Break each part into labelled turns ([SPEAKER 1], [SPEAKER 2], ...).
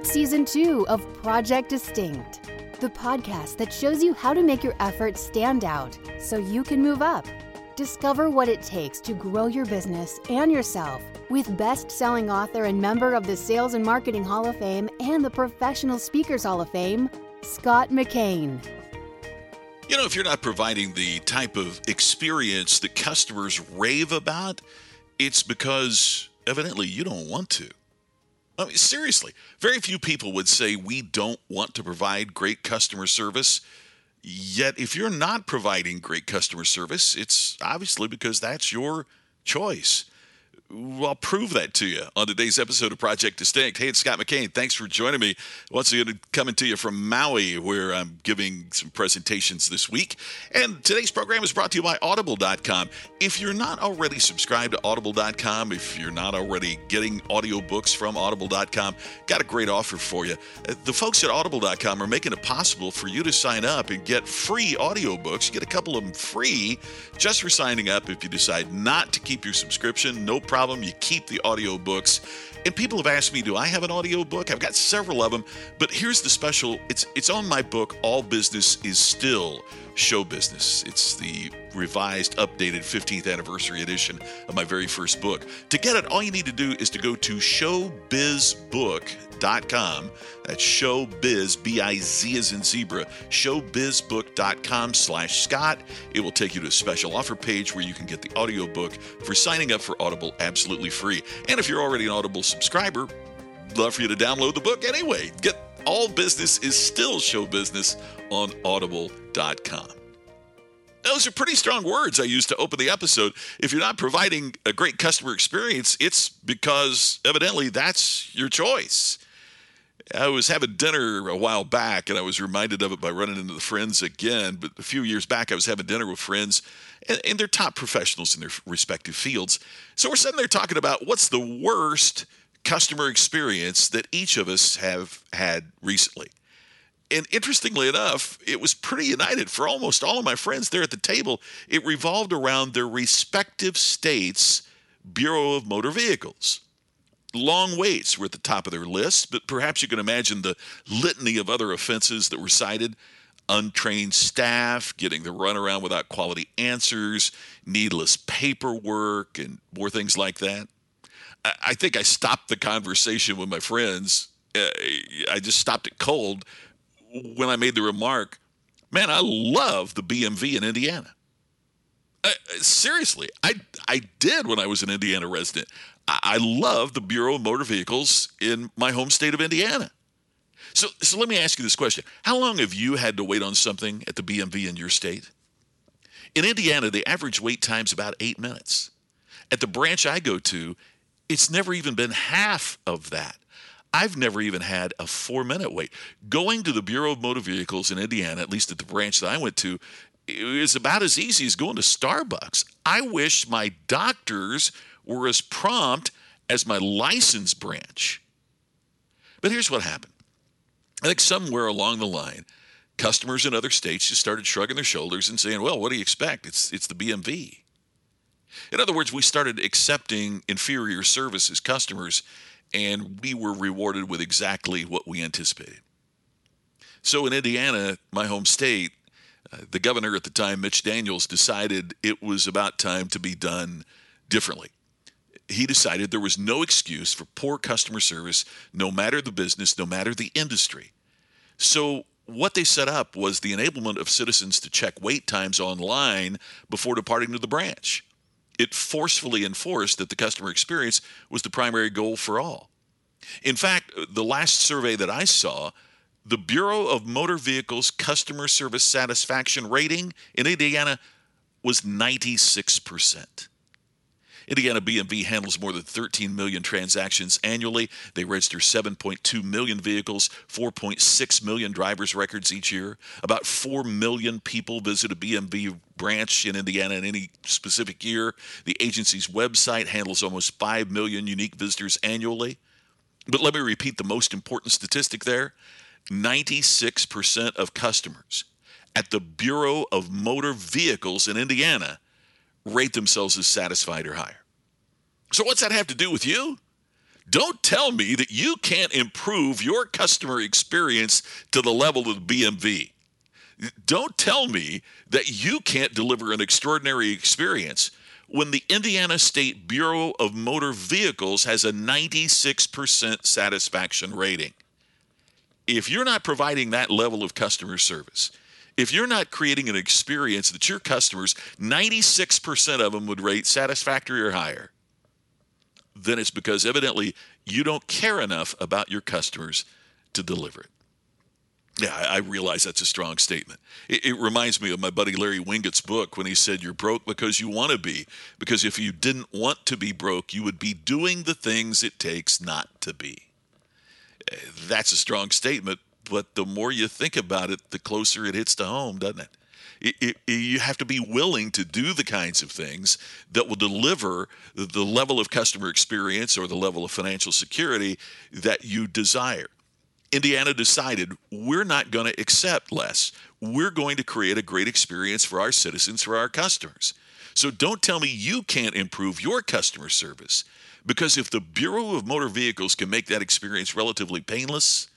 [SPEAKER 1] It's season two of Project Distinct, the podcast that shows you how to make your efforts stand out so you can move up. Discover what it takes to grow your business and yourself with best selling author and member of the Sales and Marketing Hall of Fame and the Professional Speakers Hall of Fame, Scott McKain.
[SPEAKER 2] You know, if you're not providing the type of experience that customers rave about, it's because evidently you don't want to. I mean, seriously, very few people would say we don't want to provide great customer service. Yet, if you're not providing great customer service, it's obviously because that's your choice. I'll prove that to you on today's episode of Project Distinct. Hey, it's Scott McKain. Thanks for joining me. Once again, coming to you from Maui, where I'm giving some presentations this week. And today's program is brought to you by Audible.com. If you're not already subscribed to Audible.com, if you're not already getting audiobooks from Audible.com, got a great offer for you. The folks at Audible.com are making it possible for you to sign up and get free audiobooks. You get a couple of them free just for signing up. If you decide not to keep your subscription, no problem problem. You keep the audiobooks. And people have asked me, do I have an audiobook? I've got several of them, but here's the special. It's it's on my book, All Business is Still Show Business. It's the revised, updated 15th anniversary edition of my very first book. To get it, all you need to do is to go to showbizbook.com. That's showbiz, B-I-Z as in zebra, showbizbook.com slash Scott. It will take you to a special offer page where you can get the audiobook for signing up for Audible absolutely free. And if you're already an Audible subscriber, love for you to download the book anyway. Get all business is still show business on audible.com. Those are pretty strong words I used to open the episode. If you're not providing a great customer experience, it's because evidently that's your choice. I was having dinner a while back and I was reminded of it by running into the friends again. But a few years back, I was having dinner with friends and, and they're top professionals in their respective fields. So we're sitting there talking about what's the worst customer experience that each of us have had recently. And interestingly enough, it was pretty united for almost all of my friends there at the table. It revolved around their respective states' Bureau of Motor Vehicles. Long waits were at the top of their list, but perhaps you can imagine the litany of other offenses that were cited untrained staff, getting the runaround without quality answers, needless paperwork, and more things like that. I think I stopped the conversation with my friends. Uh, I just stopped it cold when I made the remark, man, I love the BMV in Indiana. Uh, seriously, I, I did when I was an Indiana resident. I, I love the Bureau of Motor Vehicles in my home state of Indiana. So, so let me ask you this question How long have you had to wait on something at the BMV in your state? In Indiana, the average wait time is about eight minutes. At the branch I go to, it's never even been half of that. I've never even had a four minute wait. Going to the Bureau of Motor Vehicles in Indiana, at least at the branch that I went to, is about as easy as going to Starbucks. I wish my doctors were as prompt as my license branch. But here's what happened I think somewhere along the line, customers in other states just started shrugging their shoulders and saying, well, what do you expect? It's, it's the BMV. In other words, we started accepting inferior service as customers, and we were rewarded with exactly what we anticipated. So in Indiana, my home state, uh, the governor at the time, Mitch Daniels, decided it was about time to be done differently. He decided there was no excuse for poor customer service, no matter the business, no matter the industry. So what they set up was the enablement of citizens to check wait times online before departing to the branch it forcefully enforced that the customer experience was the primary goal for all. In fact, the last survey that I saw, the Bureau of Motor Vehicles customer service satisfaction rating in Indiana was 96%. Indiana BMV handles more than 13 million transactions annually. They register 7.2 million vehicles, 4.6 million driver's records each year. About 4 million people visit a BMV branch in Indiana in any specific year. The agency's website handles almost 5 million unique visitors annually. But let me repeat the most important statistic there 96% of customers at the Bureau of Motor Vehicles in Indiana rate themselves as satisfied or higher. So, what's that have to do with you? Don't tell me that you can't improve your customer experience to the level of the BMV. Don't tell me that you can't deliver an extraordinary experience when the Indiana State Bureau of Motor Vehicles has a 96% satisfaction rating. If you're not providing that level of customer service, if you're not creating an experience that your customers, 96% of them would rate satisfactory or higher, then it's because evidently you don't care enough about your customers to deliver it. Yeah, I, realize that's a strong statement. It, it, reminds me of my buddy Larry Winget's book when he said, You're broke because you want to be. Because if you didn't want to be broke, you would be doing the things it takes not to be. Eh, that's a strong statement, but the more you think about it, the closer it hits to home, doesn't it? It, it, you have to be willing to do the kinds of things that will deliver the level of customer experience or the level of financial security that you desire. Indiana decided we're not going to accept less. We're going to create a great experience for our citizens, for our customers. So don't tell me you can't improve your customer service because if the Bureau of Motor Vehicles can make that experience relatively painless,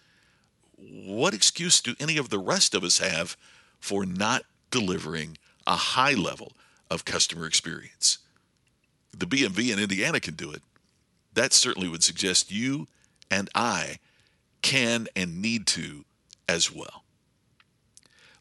[SPEAKER 2] what excuse do any of the rest of us have for not delivering a high level of customer experience? The BMV in Indiana can do it. That certainly would suggest you and I can and need to as well.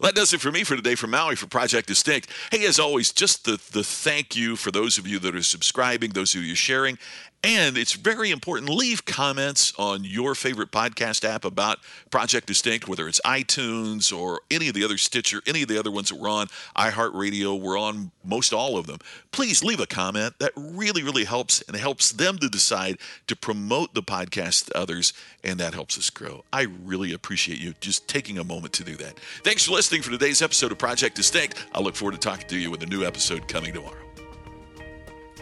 [SPEAKER 2] that does it for me for today from Maui for Project Distinct. Hey, as always, just the, the thank you for those of you that are subscribing, those of you sharing, and it's very important, leave comments on your favorite podcast app about Project Distinct, whether it's iTunes or any of the other Stitcher, any of the other ones that we're on, iHeartRadio, we're on most all of them. Please leave a comment. That really, really helps and helps them to decide to promote the podcast to others, and that helps us grow. I really appreciate you just taking a moment to do that. Thanks for listening for today's episode of Project Distinct. I look forward to talking to you with a new episode coming tomorrow.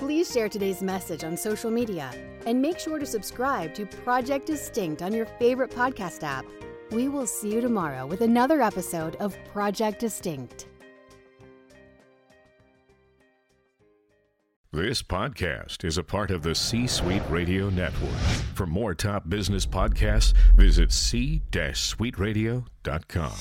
[SPEAKER 1] Please share today's message on social media and make sure to subscribe to Project Distinct on your favorite podcast app. We will see you tomorrow with another episode of Project Distinct.
[SPEAKER 3] This podcast is a part of the C Suite Radio Network. For more top business podcasts, visit c-suiteradio.com.